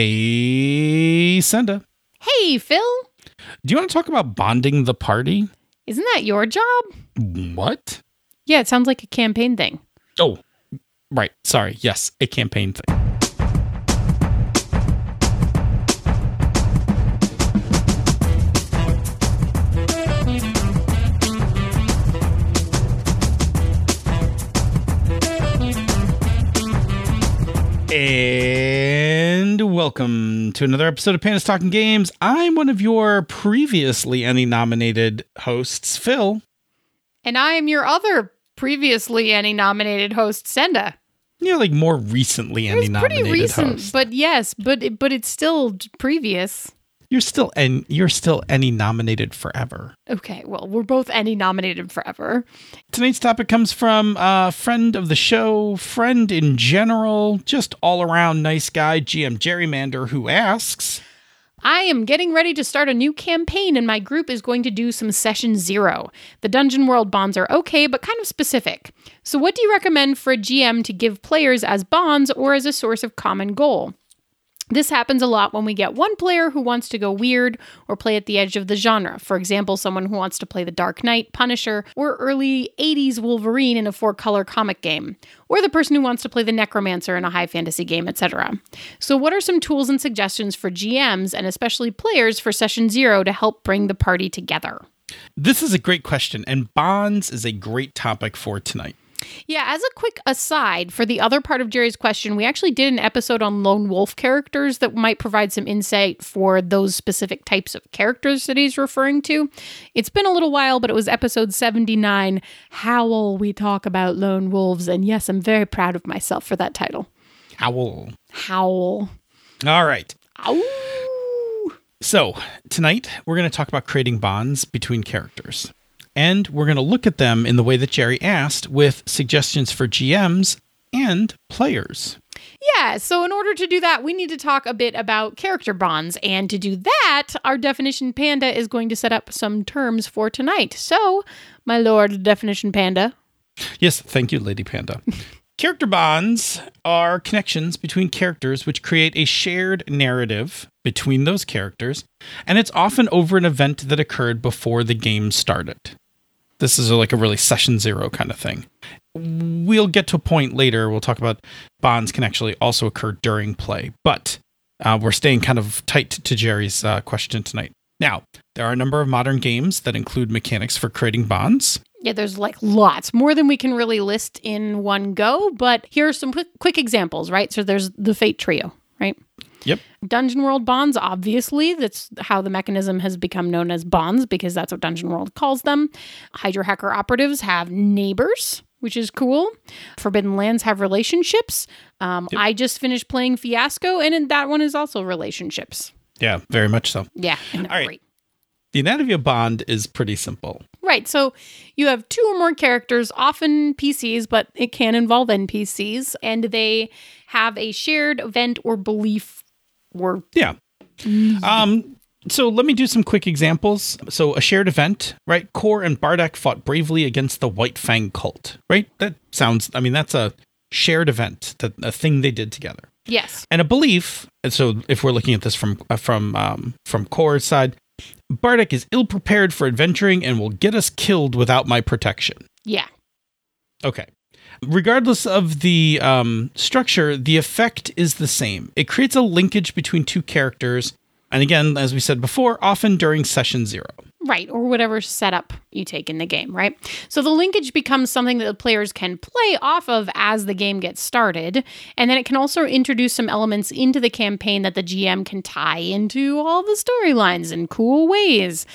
Hey, Senda. Hey, Phil. Do you want to talk about bonding the party? Isn't that your job? What? Yeah, it sounds like a campaign thing. Oh, right. Sorry. Yes, a campaign thing. And welcome to another episode of Pandas Talking Games. I'm one of your previously ENnie nominated hosts, Phil. And I am your other previously ENnie nominated host, Senda. Yeah, like more recently ENnie It's nominated pretty recent, host. but yes, but but it's still previous. You're still and you're still ENnie nominated forever. Okay, well, we're both ENnie nominated forever. Tonight's topic comes from a friend of the show, friend in general, just all around nice guy, GM Gerrymander, who asks, I am getting ready to start a new campaign, and my group is going to do some session zero. The Dungeon World bonds are okay, but kind of specific. So, what do you recommend for a GM to give players as bonds or as a source of common goal? This happens a lot when we get one player who wants to go weird or play at the edge of the genre. For example, someone who wants to play the Dark Knight, Punisher, or early 80s Wolverine in a four color comic game, or the person who wants to play the Necromancer in a high fantasy game, etc. So, what are some tools and suggestions for GMs and especially players for session zero to help bring the party together? This is a great question, and bonds is a great topic for tonight. Yeah, as a quick aside, for the other part of Jerry's question, we actually did an episode on lone wolf characters that might provide some insight for those specific types of characters that he's referring to. It's been a little while, but it was episode 79 Howl We Talk About Lone Wolves. And yes, I'm very proud of myself for that title. Owl. Howl. All right. Ow. So, tonight we're going to talk about creating bonds between characters. And we're going to look at them in the way that Jerry asked with suggestions for GMs and players. Yeah, so in order to do that, we need to talk a bit about character bonds. And to do that, our definition panda is going to set up some terms for tonight. So, my lord definition panda, Yes, thank you, Lady Panda. Character bonds are connections between characters which create a shared narrative between those characters, and it's often over an event that occurred before the game started. This is like a really session zero kind of thing. We'll get to a point later, we'll talk about bonds can actually also occur during play, but uh, we're staying kind of tight to Jerry's uh, question tonight. Now, there are a number of modern games that include mechanics for creating bonds. Yeah, there's like lots, more than we can really list in one go. But here are some quick, quick examples, right? So there's the Fate Trio, right? Yep. Dungeon World bonds, obviously. That's how the mechanism has become known as bonds because that's what Dungeon World calls them. Hydra Hacker operatives have neighbors, which is cool. Forbidden Lands have relationships. Um, I just finished playing Fiasco, and that one is also relationships. Yeah, very much so. Yeah, All right. great. The anatomy of bond is pretty simple. Right. So you have two or more characters, often PCs, but it can involve NPCs, and they have a shared event or belief or Yeah. Um, so let me do some quick examples. So a shared event, right? Kor and Bardak fought bravely against the White Fang cult, right? That sounds. I mean, that's a shared event, that a thing they did together, yes. and a belief. And so if we're looking at this from uh, from um, from Kor's side, Bardak is ill prepared for adventuring and will get us killed without my protection. Yeah. Okay. Regardless of the um, structure, the effect is the same. It creates a linkage between two characters. And again, as we said before, often during session zero. Right. Or whatever setup you take in the game, right? So the linkage becomes something that the players can play off of as the game gets started. And then it can also introduce some elements into the campaign that the GM can tie into all the storylines in cool ways.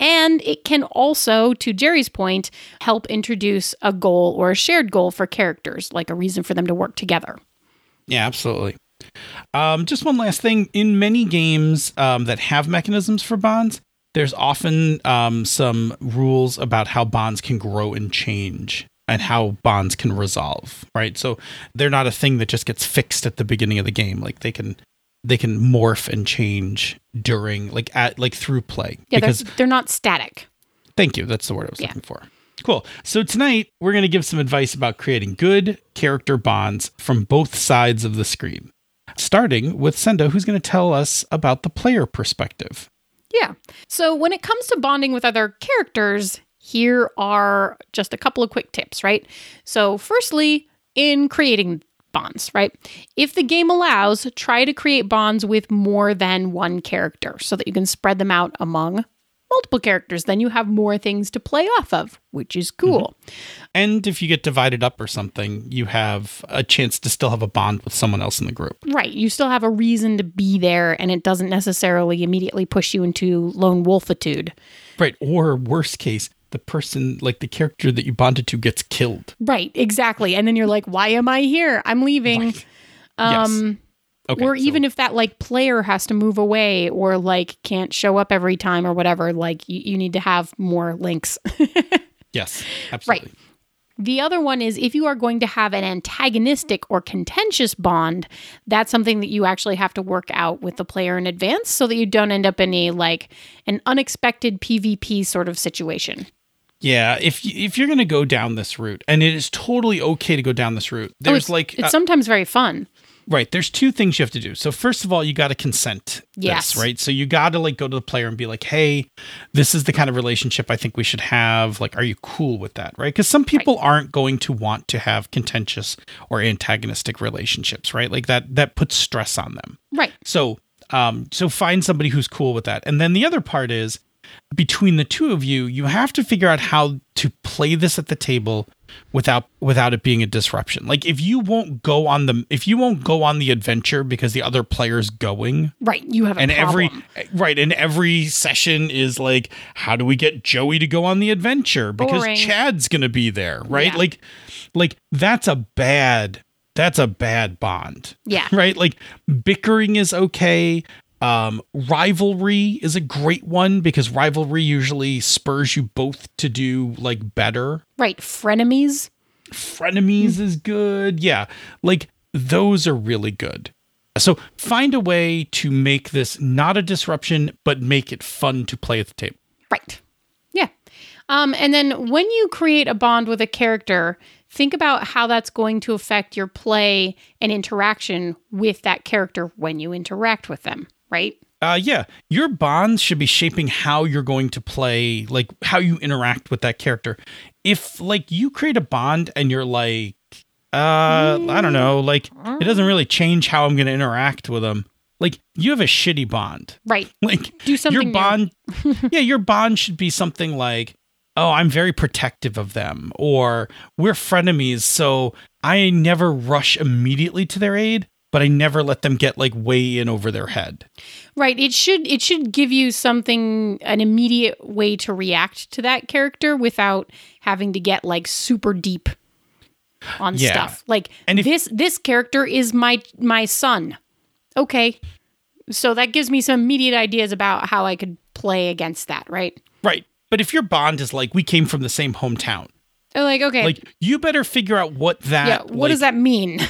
And it can also, to Jerry's point, help introduce a goal or a shared goal for characters, like a reason for them to work together. Yeah, absolutely. Um, just one last thing. In many games um, that have mechanisms for bonds, there's often um, some rules about how bonds can grow and change and how bonds can resolve, right? So they're not a thing that just gets fixed at the beginning of the game. Like they can they can morph and change during like at like through play. Yeah, because they're, they're not static. Thank you. That's the word I was Yeah. looking for. Cool. So tonight we're going to give some advice about creating good character bonds from both sides of the screen. starting with Senda, who's going to tell us about the player perspective. Yeah. So when it comes to bonding with other characters, here are just a couple of quick tips, right? So, firstly, in creating bonds, right? If the game allows, try to create bonds with more than one character so that you can spread them out among multiple characters. Then you have more things to play off of, which is mm-hmm. cool. And if you get divided up or something, you have a chance to still have a bond with someone else in the group. Right. You still have a reason to be there, and it doesn't necessarily immediately push you into lone wolfitude. Right. Or worst case, the person, like the character that you bonded to, gets killed. Right. Exactly. And then you're like, why am I here? I'm leaving. Right. Um, Okay. or so- even if that like player has to move away or like can't show up every time or whatever, like you, you need to have more links. yes, absolutely. The other one is if you are going to have an antagonistic or contentious bond, that's something that you actually have to work out with the player in advance so that you don't end up in a like an unexpected PvP sort of situation. Yeah, if if you're going to go down this route, and it is totally okay to go down this route, Oh, there's it's, like it's uh, sometimes very fun. right. There's two things you have to do. So first of all, you got to consent. Yes. This, right. So you got to like go to the player and be like, hey, this is the kind of relationship I think we should have. Like, are you cool with that? Right? Because some people aren't going to want to have contentious or antagonistic relationships. Right? Like that that puts stress on them. Right. So, um, so find somebody who's cool with that. And then the other part is between the two of you, you have to figure out how to play this at the table without without it being a disruption. Like if you won't go on the if you won't go on the adventure because the other player's going, Right. You have a and problem. every right and every session is like how do we get joey to go on the adventure because Boring. chad's gonna be there right Yeah. like like that's a bad that's a bad bond Yeah. right like bickering is okay um rivalry is a great one because rivalry usually spurs you both to do like better right. Frenemies. frenemies is good. Yeah. Like those are really good. So find a way to make this not a disruption, but make it fun to play at the table. Right. Yeah. Um, and then when you create a bond with a character, think about how that's going to affect your play and interaction with that character when you interact with them, right? Uh, yeah, your bonds should be shaping how you're going to play, like how you interact with that character. If like you create a bond and you're like, uh, I don't know, like it doesn't really change how I'm going to interact with them. Like you have a shitty bond. Right. Like Do something your bond yeah your bond should be something like oh i'm very protective of them or we're frenemies so i never rush immediately to their aid but i never let them get like way in over their head Right. It should it should give you something an immediate way to react to that character without having to get like super deep on Yeah. stuff. Like And if- this this character is my my son. Okay. So that gives me some immediate ideas about how I could play against that, right? right but if your bond is like we came from the same hometown They're like, okay, like you better figure out what that yeah, what like, does that mean?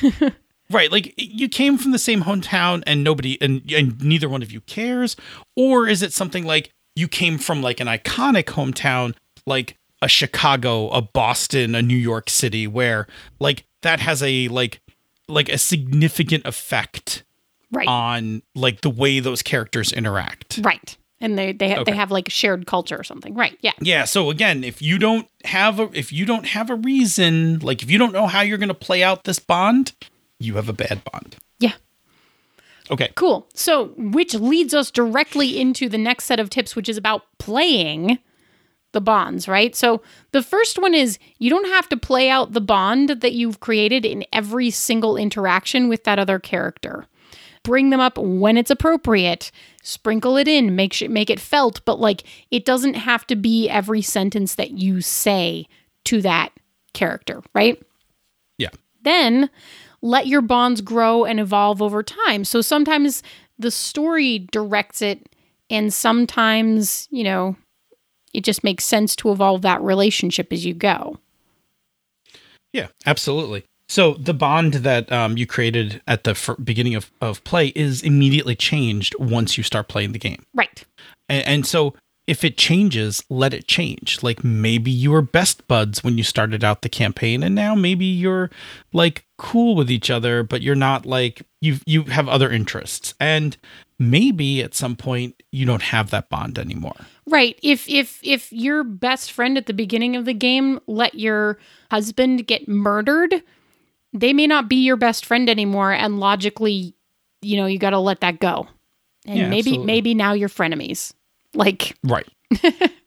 Right, like you came from the same hometown and nobody and and neither one of you cares or is it something like you came from like an iconic hometown like a Chicago, a Boston, a New York City where like that has a like like a significant effect right. on like the way those characters interact. right. And they they, ha- Okay. they have like shared culture or something. Right. Yeah. Yeah, so again, if you don't have a if you don't have a reason, like if you don't know how you're going to play out this bond, you have a bad bond. Yeah. Okay. Cool. So, which leads us directly into the next set of tips, which is about playing the bonds, right? So, the first one is you don't have to play out the bond that you've created in every single interaction with that other character. Bring them up when it's appropriate. Sprinkle it in, make sure, make it felt, but like it doesn't have to be every sentence that you say to that character, right? Yeah. then let your bonds grow and evolve over time. So sometimes the story directs it, and sometimes, you know, it just makes sense to evolve that relationship as you go. Yeah, absolutely. So the bond that um, you created at the fir- beginning of, of play is immediately changed once you start playing the game. Right. And, and so if it changes, let it change. Like maybe you were best buds when you started out the campaign and now maybe you're like cool with each other, but you're not like you you have other interests. And maybe at some point you don't have that bond anymore. Right. If if if your best friend at the beginning of the game let your husband get murdered, they may not be your best friend anymore and logically, you know, you got to let that go. And Yeah, maybe absolutely. maybe now you're frenemies. Like Right.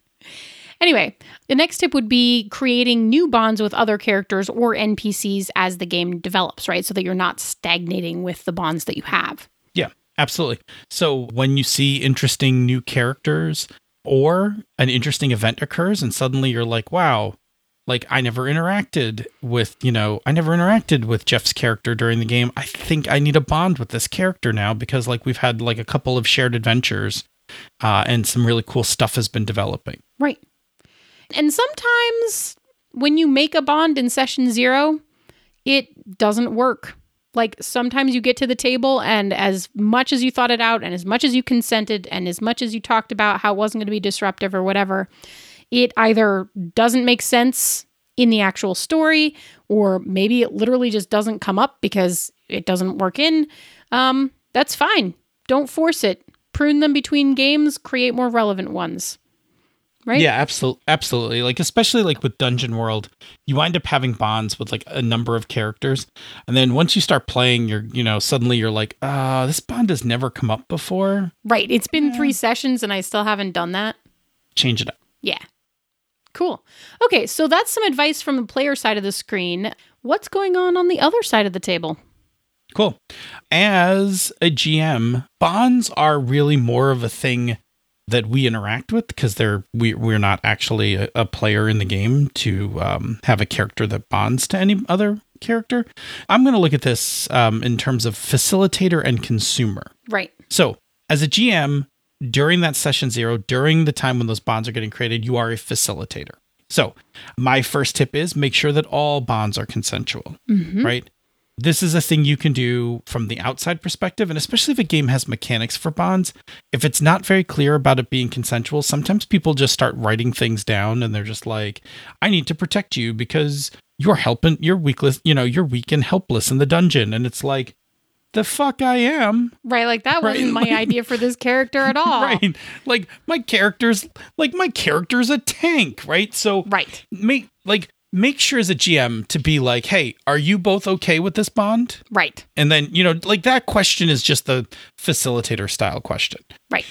Anyway, the next tip would be creating new bonds with other characters or NPCs as the game develops, right? So that you're not stagnating with the bonds that you have. Yeah, absolutely. So when you see interesting new characters or an interesting event occurs and suddenly you're like, wow, like I never interacted with, you know, I never interacted with Jeff's character during the game. I think I need a bond with this character now because like we've had like a couple of shared adventures uh, and some really cool stuff has been developing. Right. And sometimes when you make a bond in session zero, it doesn't work. Like sometimes you get to the table, and as much as you thought it out, and as much as you consented, and as much as you talked about how it wasn't going to be disruptive or whatever, it either doesn't make sense in the actual story, or maybe it literally just doesn't come up because it doesn't work in. Um, that's fine. Don't force it. Prune them between games, create more relevant ones. Right? Yeah, absolutely, absolutely. Like especially like with Dungeon World, you wind up having bonds with like a number of characters, and then once you start playing, you're you know suddenly you're like, ah, this bond has never come up before. Right. It's been three sessions and I still haven't done that. Change it up. Yeah. Cool. Okay, so that's some advice from the player side of the screen. What's going on on the other side of the table? Cool. As a GM, bonds are really more of a thing that we interact with because they're we we're not actually a, a player in the game to um, have a character that bonds to any other character. I'm going to look at this um, in terms of facilitator and consumer. Right. So, as a GM, during that session zero, during the time when those bonds are getting created, you are a facilitator. So, my first tip is make sure that all bonds are consensual, right? This is a thing you can do from the outside perspective, and especially if a game has mechanics for bonds. If it's not very clear about it being consensual, sometimes people just start writing things down and they're just like, I need to protect you because you're helping, you're weakless, you know, you're weak and helpless in the dungeon. And it's like, the fuck I am. Right. Like that Right. wasn't my idea for this character at all. Right. Like my character's like my character's a tank, right? So Right. make like make sure as a GM to be like, hey, are you both okay with this bond? Right. And then, you know, like that question is just the facilitator style question. Right.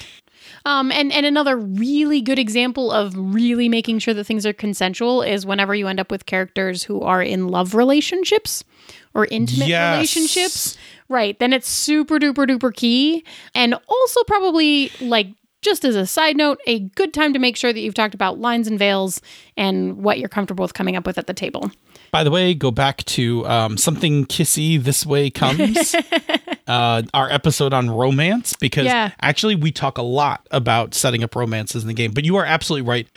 Um, and, and another really good example of really making sure that things are consensual is whenever you end up with characters who are in love relationships or intimate Yes. relationships. Right. Then it's super duper duper key. And also, probably like just as a side note, a good time to make sure that you've talked about lines and veils and what you're comfortable with coming up with at the table. By the way, go back to um, something kissy this way comes. uh, our episode on romance because Yeah. actually we talk a lot about setting up romances in the game. But you are absolutely right.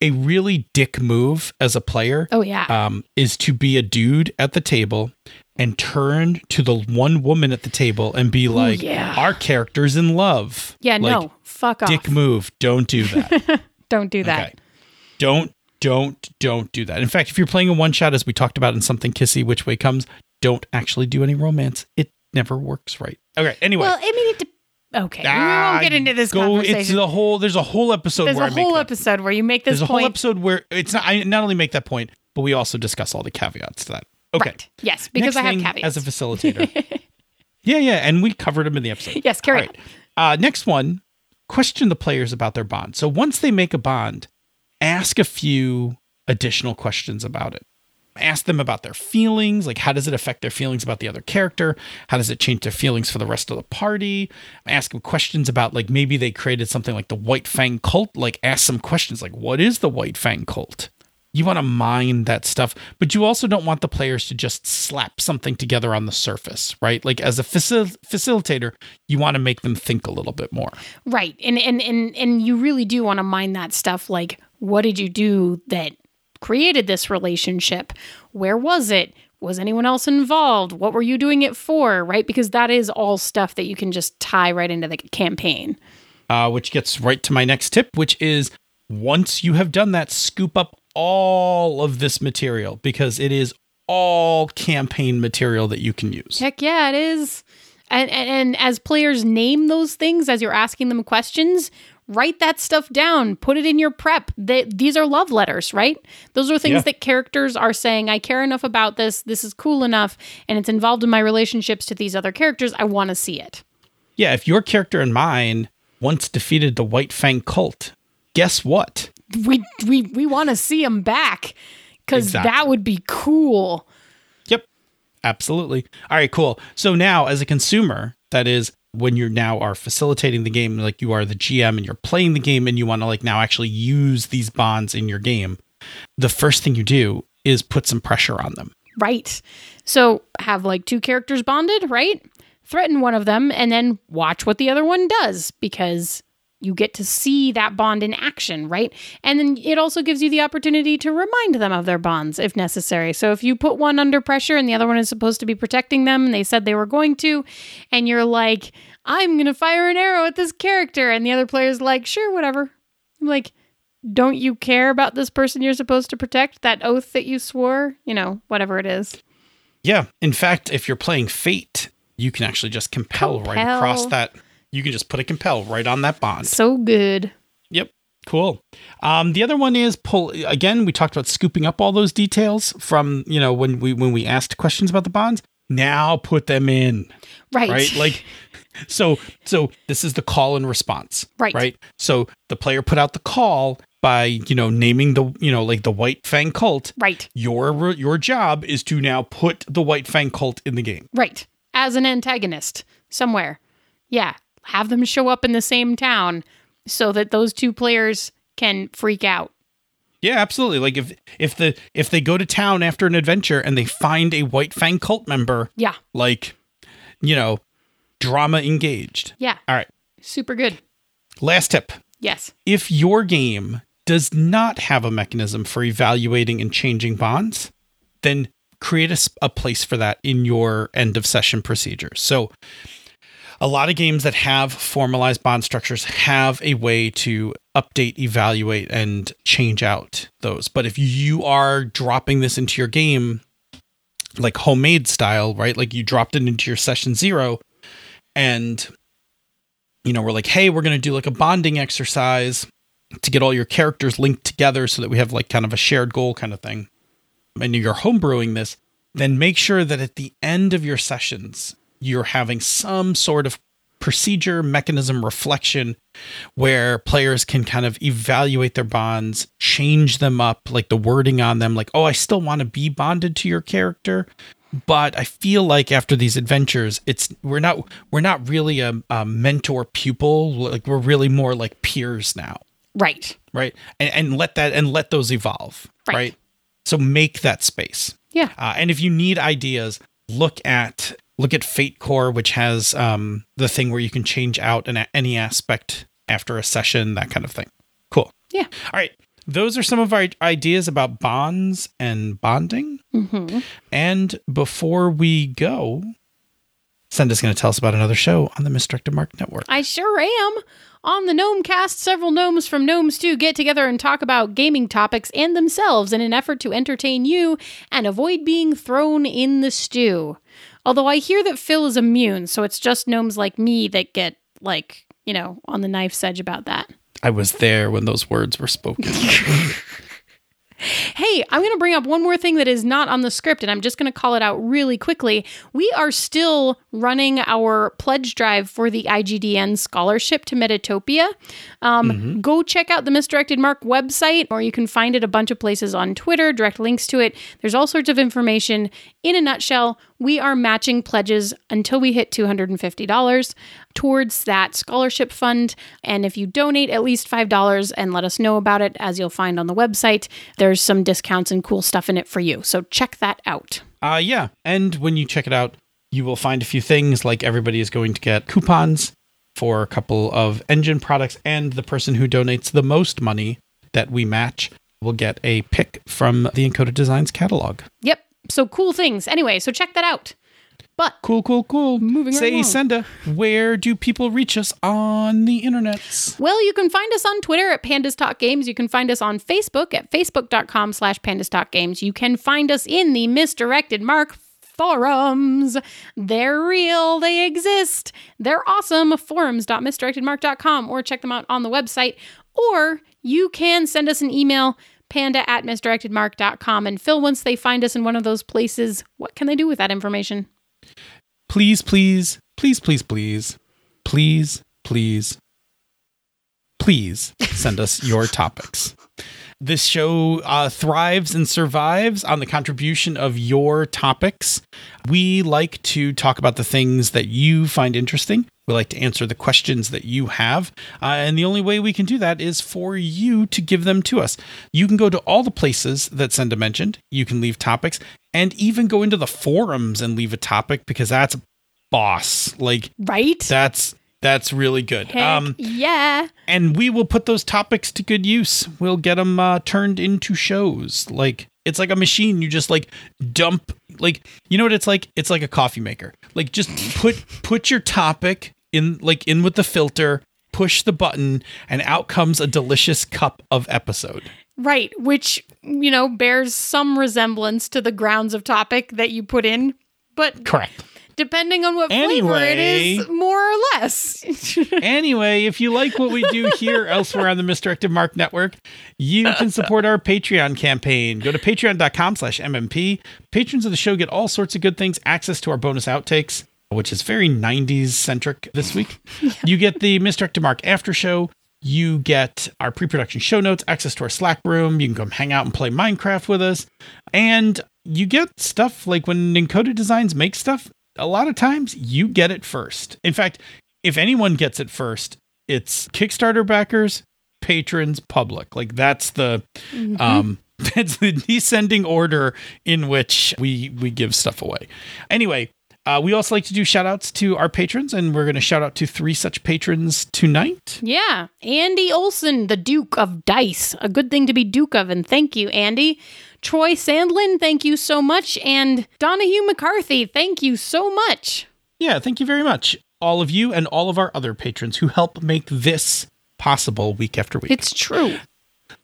A really dick move as a player Oh, yeah. um, is to be a dude at the table and turn to the one woman at the table and be like, yeah. "Our character's in love." yeah, Like, no. Fuck off. dick move. Don't do that. Don't do that. Okay. Don't, don't, don't do that. In fact, if you're playing a one shot, as we talked about in something kissy, which way comes, don't actually do any romance. It never works right. Okay. Anyway. Well, I mean, it. De- okay, we Ah, won't get into this go, conversation. It's the whole. There's a whole episode There's where a I make whole episode where you make this There's a whole episode where it's not. I not only make that point, but we also discuss all the caveats to that. Okay. Right. Yes, because Next I have caveats. as a facilitator. yeah, yeah, and we covered them in the episode. yes, carry right. Uh, next one, question the players about their bond. So once they make a bond, ask a few additional questions about it. Ask them about their feelings, like how does it affect their feelings about the other character? How does it change their feelings for the rest of the party? Ask them questions about like maybe they created something like the White Fang cult. Like ask some questions like what is the White Fang cult? You want to mine that stuff, but you also don't want the players to just slap something together on the surface, right? Like as a facil- facilitator, you want to make them think a little bit more. Right, and and and and you really do want to mind that stuff. Like, what did you do that created this relationship? Where was it? Was anyone else involved? What were you doing it for? Right, because that is all stuff that you can just tie right into the campaign. uh, which gets right to my next tip, which is once you have done that, scoop up all of this material because it is all campaign material that you can use. Heck yeah, it is. And, and, and as players name those things as you're asking them questions, write that stuff down. Put it in your prep. They, these are love letters, right? Those are things Yeah. that characters are saying. I care enough about this. This is cool enough, and it's involved in my relationships to these other characters. I want to see it. Yeah, if your character and mine once defeated the White Fang cult, guess what? We we we want to see him back because Exactly. that would be cool. Yep. Absolutely. All right, cool. So now as a consumer, that is when you now are facilitating the game, like you are the GM and you're playing the game and you want to like now actually use these bonds in your game, the first thing you do is put some pressure on them. Right. So have like two characters bonded, right? Threaten one of them and then watch what the other one does because you get to see that bond in action, right? And then it also gives you the opportunity to remind them of their bonds if necessary. So if you put one under pressure and the other one is supposed to be protecting them and they said they were going to, and you're like, I'm going to fire an arrow at this character, and the other player's like, sure, whatever. I'm like, don't you care about this person you're supposed to protect? That oath that you swore? You know, whatever it is. Yeah. In fact, if you're playing Fate, you can actually just compel, right across that. You can just put a compel right on that bond. So good. Yep. Cool. Um, the other one is pull again. We talked about scooping up all those details from you know when we when we asked questions about the bonds. Now put them in Right. right. Like so so this is the call and response. Right. Right. So the player put out the call by you know naming the you know like the White Fang cult. right. Your your job is to now put the White Fang cult in the game. Right. As an antagonist somewhere. Yeah. Have them show up in the same town so that those two players can freak out. Yeah, absolutely. Like if if the if they go to town after an adventure and they find a White Fang cult member, Yeah. like you know drama engaged Yeah. all right Super good. last tip Yes. if your game does not have a mechanism for evaluating and changing bonds then create a place for that in your end of session procedures so a lot of games that have formalized bond structures have a way to update, evaluate, and change out those. But if you are dropping this into your game, like homemade style, right? Like you dropped it into your session zero, and you know, we're like, hey, we're gonna do like a bonding exercise to get all your characters linked together so that we have like kind of a shared goal kind of thing. And you're homebrewing this, then make sure that at the end of your sessions, you're having some sort of procedure, mechanism, reflection where players can kind of evaluate their bonds, change them up, like the wording on them, like, oh, I still want to be bonded to your character. But I feel like after these adventures, it's we're not we're not really a, a mentor pupil. Like we're really more like peers now Right. right and, and let that and let those evolve Right. right, so make that space Yeah. uh, and if you need ideas look at look at fate core which has um, the thing where you can change out an, any aspect after a session that kind of thing cool Yeah. all right those are some of our ideas about bonds and bonding Mm-hmm. and before we go Senda's going to tell us about another show on the Misdirected Mark Network. I sure am. On the Gnome Cast, several gnomes from Gnome Stew get together and talk about gaming topics and themselves in an effort to entertain you and avoid being thrown in the stew. Although I hear that Phil is immune, so it's just gnomes like me that get, like, you know, on the knife's edge about that. I was there when those words were spoken. Hey, I'm going to bring up one more thing that is not on the script, and I'm just going to call it out really quickly. We are still running our pledge drive for the IGDN scholarship to Metatopia. Um, Go check out the Misdirected Mark website, or you can find it a bunch of places on Twitter, direct links to it. There's all sorts of information. In a nutshell, we are matching pledges until we hit $250 towards that scholarship fund. And if you donate at least $5 and let us know about it, as you'll find on the website, there's some discounts and cool stuff in it for you. So check that out. Uh, yeah. And when you check it out, you will find a few things like everybody is going to get coupons for a couple of engine products, and the person who donates the most money that we match will get a pick from the Encoded Designs catalog. Yep. So cool things. Anyway, so check that out. But Cool, cool, cool. Moving right Say, along. Senda, where do people reach us on the internet? Well, you can find us on Twitter at Pandas Talk Games. You can find us on Facebook at facebook.com slash Pandas Talk Games. You can find us in the Misdirected Mark forums. They're real. They exist. They're awesome. Forums.misdirectedmark.com or check them out on the website. Or you can send us an email, panda at misdirectedmark.com. And Phil, once they find us in one of those places, what can they do with that information? Please, please, please, please, please, please, please, please send us your topics. This show uh, thrives and survives on the contribution of your topics. We like to talk about the things that you find interesting. We like to answer the questions that you have. Uh, and the only way we can do that is for you to give them to us. You can go to all the places that Senda mentioned. You can leave topics and even go into the forums and leave a topic because that's boss. Like Right? that's that's really good. Heck Um, yeah. and we will put those topics to good use. We'll get them uh, turned into shows. Like it's like a machine. You just like dump like you know what it's like. It's like a coffee maker. Like just put put your topic in like in with the filter. Push the button, and out comes a delicious cup of episode. Right, which, you know, bears some resemblance to the grounds of topic that you put in, but Correct. depending on what flavor it is, more or less. anyway, if you like what we do here elsewhere on the Misdirected Mark Network, you can support our Patreon campaign. Go to patreon.com slash MMP. Patrons of the show get all sorts of good things, access to our bonus outtakes, which is very 90s centric this week. You get the Misdirected Mark after show. You get our pre production show notes, access to our Slack room. You can come hang out and play Minecraft with us. And you get stuff like when Encoded Designs make stuff, a lot of times you get it first. In fact, if anyone gets it first, it's Kickstarter backers, patrons, public. Like that's the um that's the descending order in which we we give stuff away. Anyway, uh, we also like to do shout outs to our patrons, and we're going to shout out to three such patrons tonight. yeah, Andy Olson, the Duke of Dice. A good thing to be Duke of, and thank you, Andy. Troy Sandlin, thank you so much. And Donahue McCarthy, thank you so much. Yeah, thank you very much, all of you, and all of our other patrons who help make this possible week after week. It's true.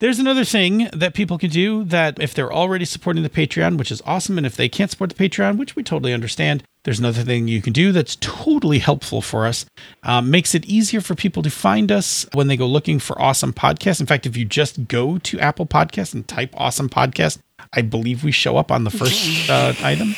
There's another thing that people can do that if they're already supporting the Patreon, which is awesome, and if they can't support the Patreon, which we totally understand, there's another thing you can do that's totally helpful for us. Um, makes it easier for people to find us when they go looking for awesome podcasts. In fact, if you just go to Apple Podcasts and type awesome podcast, I believe we show up on the first uh, item.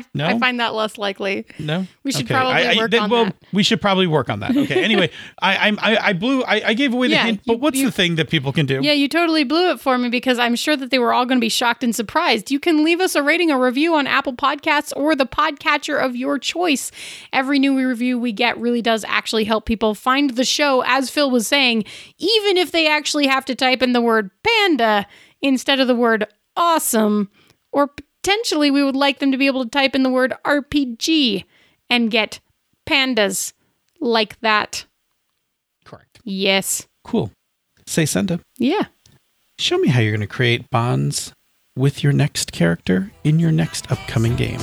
I, No? I find that less likely. No, We should probably work on well, that. we should probably work on that. Okay. Anyway, I I I blew I, I gave away the Yeah, hint, but you- what's you- the thing that people can do? Yeah, you totally blew it for me because I'm sure that they were all going to be shocked and surprised. You can leave us a rating a review on Apple Podcasts or the podcatcher of your choice. Every new review we get really does actually help people find the show, as Phil was saying, even if they actually have to type in the word panda instead of the word awesome. Or potentially, we would like them to be able to type in the word RPG and get pandas like that. Correct. Yes. Cool. Say Senda. Yeah. Show me how you're going to create bonds with your next character in your next upcoming game.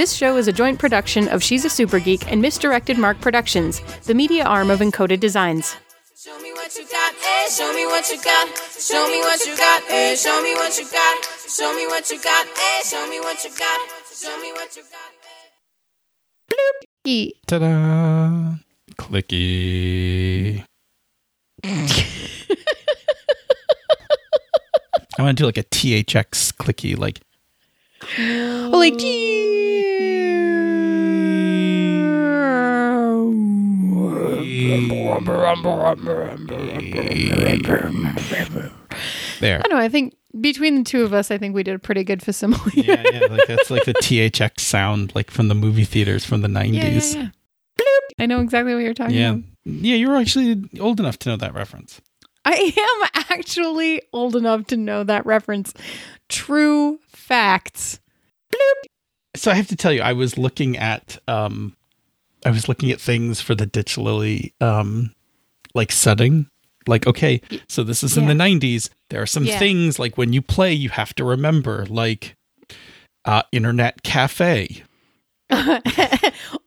This show is a joint production of She's a Super Geek and Misdirected Mark Productions, the media arm of Encoded Designs. Show me what you got, eh? Show me what you got. Show me what you got, eh? Show me what you got. Show me what you got, eh? Show me what you got. Show me what you got, eh? E. Ta-da! Clicky. I want to do like a THX clicky, like Like, there. I don't know. I think between the two of us, I think we did a pretty good facsimile. yeah, yeah, like that's like the THX sound, like from the movie theaters from the yeah, yeah, nineties. yeah. I know exactly what you're talking Yeah, about. yeah, you're actually old enough to know that reference. I am actually old enough to know that reference. True facts. So I have to tell you, I was looking at um, I was looking at things for the Ditch Lily um like setting. Like, okay, so this is in the 90s. There are some Yeah. things like when you play, you have to remember, like uh internet cafe.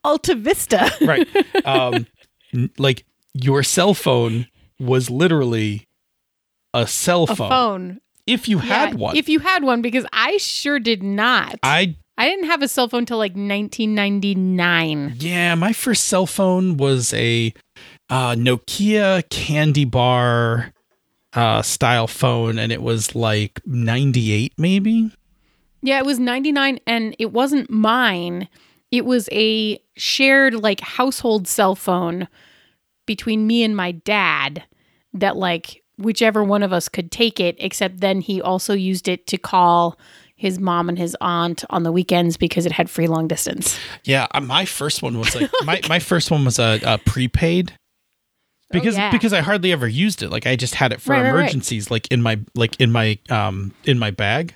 Alta Vista. Right. um n- like your cell phone was literally a cell A phone. phone. If you had one. If you had one, because I sure did not. I I didn't have a cell phone till like 1999. Yeah, my first cell phone was a uh, Nokia candy bar uh, style phone, and it was like 98 maybe. Yeah, it was 99 and it wasn't mine. It was a shared like household cell phone between me and my dad that like whichever one of us could take it except then he also used it to call his mom and his aunt on the weekends because it had free long distance. Yeah, uh, my first one was like my, my first one was a, a prepaid because Oh, yeah. because I hardly ever used it. Like I just had it for Right, right, right. emergencies, like in my like in my um in my bag.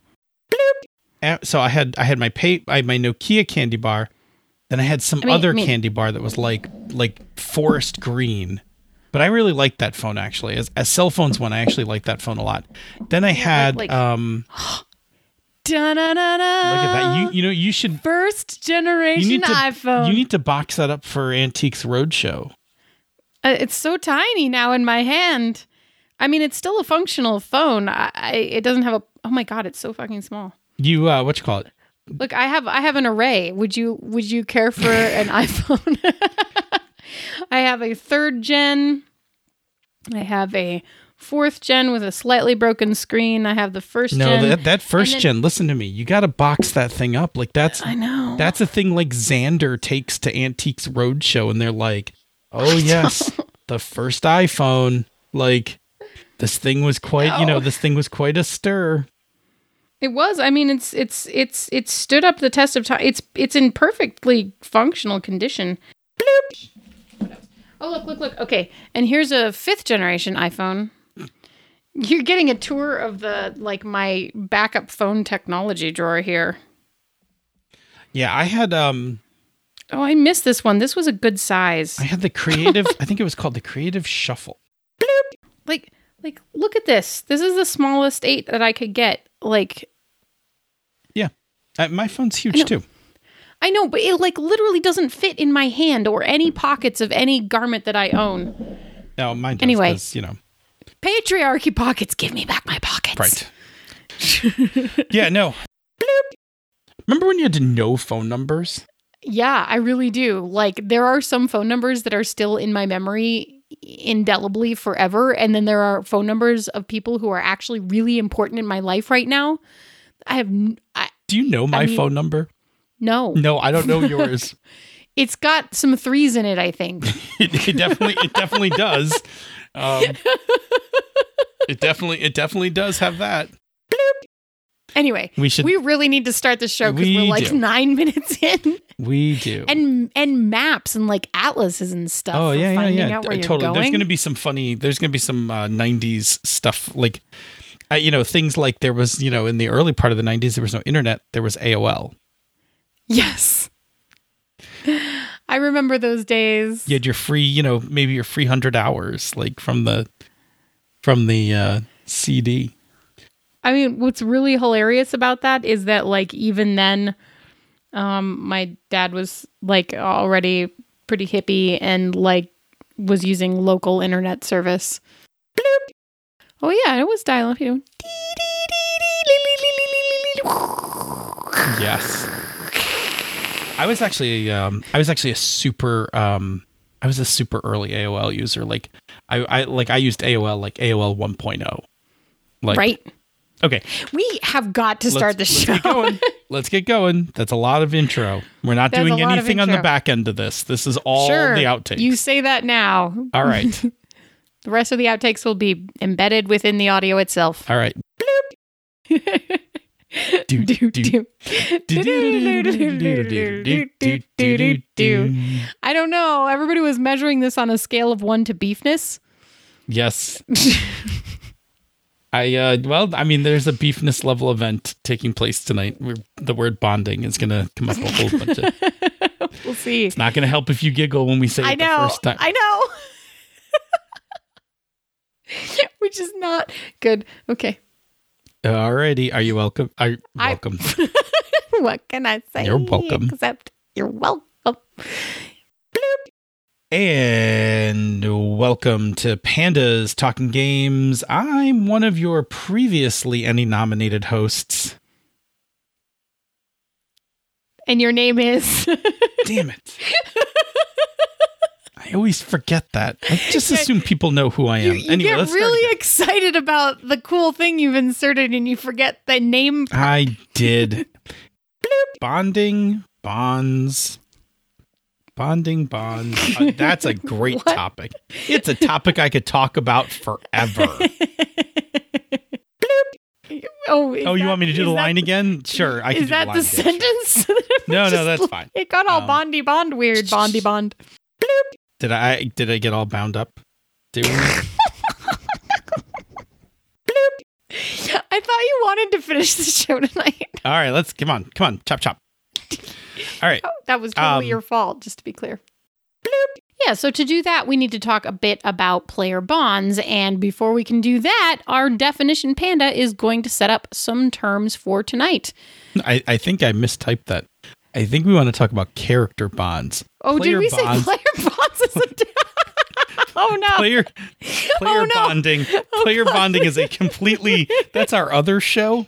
Uh, So I had I had my pay I had my Nokia candy bar, then I had some I mean- other I mean- candy bar that was like like forest green. But I really liked that phone actually. As as cell phones went, I actually liked that phone a lot. Then I had like- um Da-na-na-na. look at that. You you know you should First you generation need to iPhone. you need to box that up for Antiques Roadshow. Uh, it's so tiny now in my hand. I mean, it's still a functional phone. I, I, it doesn't have a. Oh my god, it's so fucking small. You uh what you call it? Look, I have I have an array. Would you Would you care for an iPhone? I have a third gen. I have a fourth gen with a slightly broken screen. I have the first No, gen. that that first then- gen. Listen to me. You got to box that thing up. Like that's I know. that's a thing like Xander takes to Antiques Roadshow, and they're like, "Oh yes, the first iPhone." Like this thing was quite. You know, this thing was quite a stir. It was. I mean, it's it's it's it's stood up the test of time. It's it's in perfectly functional condition. Bloop. Oh look, look, look. Okay, and here's a fifth generation iPhone. You're getting a tour of the like my backup phone technology drawer here. Yeah, I had um, Oh, I missed this one. This was a good size. I had the creative. I think it was called the Creative Shuffle. Like like look at this. This is the smallest eight that I could get. Like Yeah, uh, my phone's huge know. too. I know, but it like literally doesn't fit in my hand or any pockets of any garment that I own. No, mine does. Anyway. you know, Patriarchy pockets, give me back my pockets. right. yeah, no. Remember when you had to know phone numbers? Yeah, I really do. Like there are some phone numbers that are still in my memory indelibly forever and then there are phone numbers of people who are actually really important in my life right now. I have I, Do you know my mean- phone number? no. No, I don't know yours. It's got some threes in it, I think. it, it definitely it definitely does. Um, it definitely it definitely does have that. Anyway, We should- we really need to start the show because We we're like do. nine minutes in. We do. And and maps and like atlases and stuff. oh yeah, yeah, yeah. Out where Uh, totally. There's going. going to be some funny. There's going to be some uh, '90s stuff like, uh, you know, things like there was, you know, in the early part of the '90s there was no internet. There was AOL. Yes. I remember those days. You had your free, you know, maybe your free hundred hours, like from the from the uh, CD. I mean, what's really hilarious about that is that like even then um my dad was like already pretty hippie and like was using local internet service. Bloop. Oh yeah, it was dial up, you know. Yes. I was actually um I was actually a super um I was a super early AOL user. Like I, I like I used AOL like AOL 1.0. Like Right. Okay. We have got to start the let's show. get going. Let's get going. That's a lot of intro. We're not That's doing anything on the back end of this. This is all sure. the outtakes. You say that now. all right. The rest of the outtakes will be embedded within the audio itself. All right. Do, Do, do. I don't know. Everybody was measuring this on a scale of one to beefness. Yes. I uh well, I mean there's a beefness level event taking place tonight where the word bonding is going to come up a whole bunch of We'll see. It's not going to help if you giggle when we say it I the know. first time. I know. Which is not good. Okay. Alrighty. Are you welcome? Are you I- welcome? What can I say? You're welcome. Except you're welcome. and welcome to Pandas Talking Games. I'm one of your previously ENnie nominated hosts. And your name is. Damn it. I always forget that. I just assume people know who I am. you anyway, get really excited about the cool thing you've inserted and you forget the name. I did. Bonding, bonds, bonding, bonds. Uh, that's a great topic. It's a topic I could talk about forever. Oh, oh, you that- want me to do the that line the- again? Sure, I can Is do the that line the sure. sentence? No, no, that's like- fine. It got all Um, bondy bond weird. Bondy bond. Did I did I get all bound up? I thought you wanted to finish the show tonight. All right, let's come on, come on, chop chop. All right, Oh, that was totally Um, your fault, just to be clear. Yeah, so to do that, we need to talk a bit about player bonds. And before we can do that, our definition panda is going to set up some terms for tonight. I, I think I mistyped that. I think we want to talk about character bonds. Oh, Player did we bonds. say player bonds is a. oh, no. Player oh, player Oh, no. bonding. Oh, player bonding is a completely that's our other show.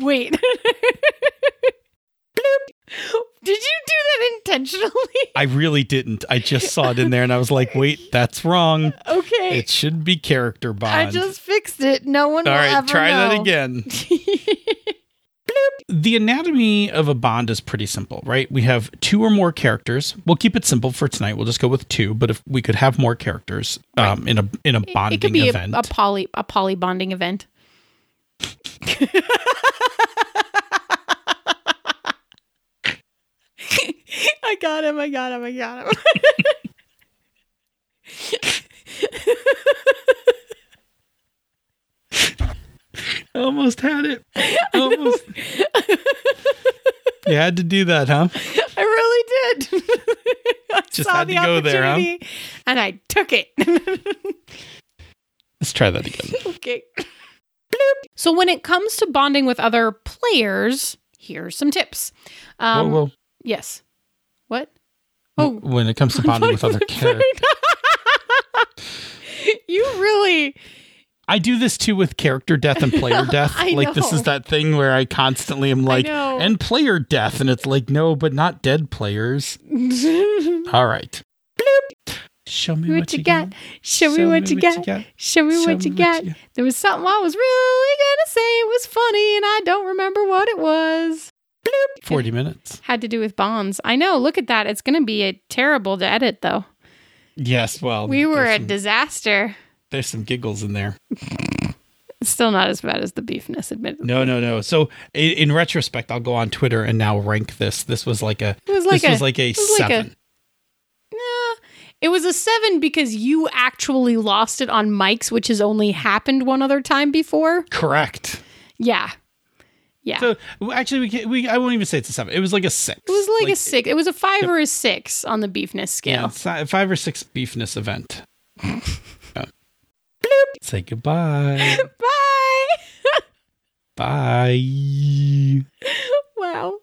Wait. Did you do that intentionally? I really didn't. I just saw it in there and I was like, wait, that's wrong. Okay. It should be character bond. I just fixed it. No one All will right, try that again. The anatomy of a bond is pretty simple, right? We have two or more characters. We'll keep it simple for tonight. We'll just go with two. But if we could have more characters um, in a in a It- bonding it could be event, a, a poly a poly bonding event. I got him. I got him. I got him. almost had it. Almost. you had to do that, huh? I really did. I Just saw had the to go there, huh? and I took it. Let's try that again. okay. So when it comes to bonding with other players, here's some tips. Um, whoa, whoa. Yes. What? Oh, When it comes to bonding with other characters, you really I do this too with character death and player death. Like this is that thing where I constantly am like, and player death, and it's like, no, but not dead players. All right. Show me what, you got? Show me what you got. Show me Show what you me what got. you got. There was something I was really gonna say. It was funny, and I don't remember what it was. 40 minutes. Had to do with bonds. I know. Look at that. It's gonna be a terrible to edit, though. Yes, well, We were a disaster. There's some giggles in there. It's still not as bad as the beefness, admittedly. No, no, no. So in, in retrospect, I'll go on Twitter and now rank this. This was like a It was like this a. was like a it was like a- seven. Nah, it was a seven because you actually lost it on mics, which has only happened one other time before. Correct. Yeah, yeah. So actually, we, can, we I won't even say it's a seven. It was like a six. it was like, a six. It was a five or a six on the beefness scale. si- five or six beefness event. Yeah. Say goodbye. Bye. Bye. wow.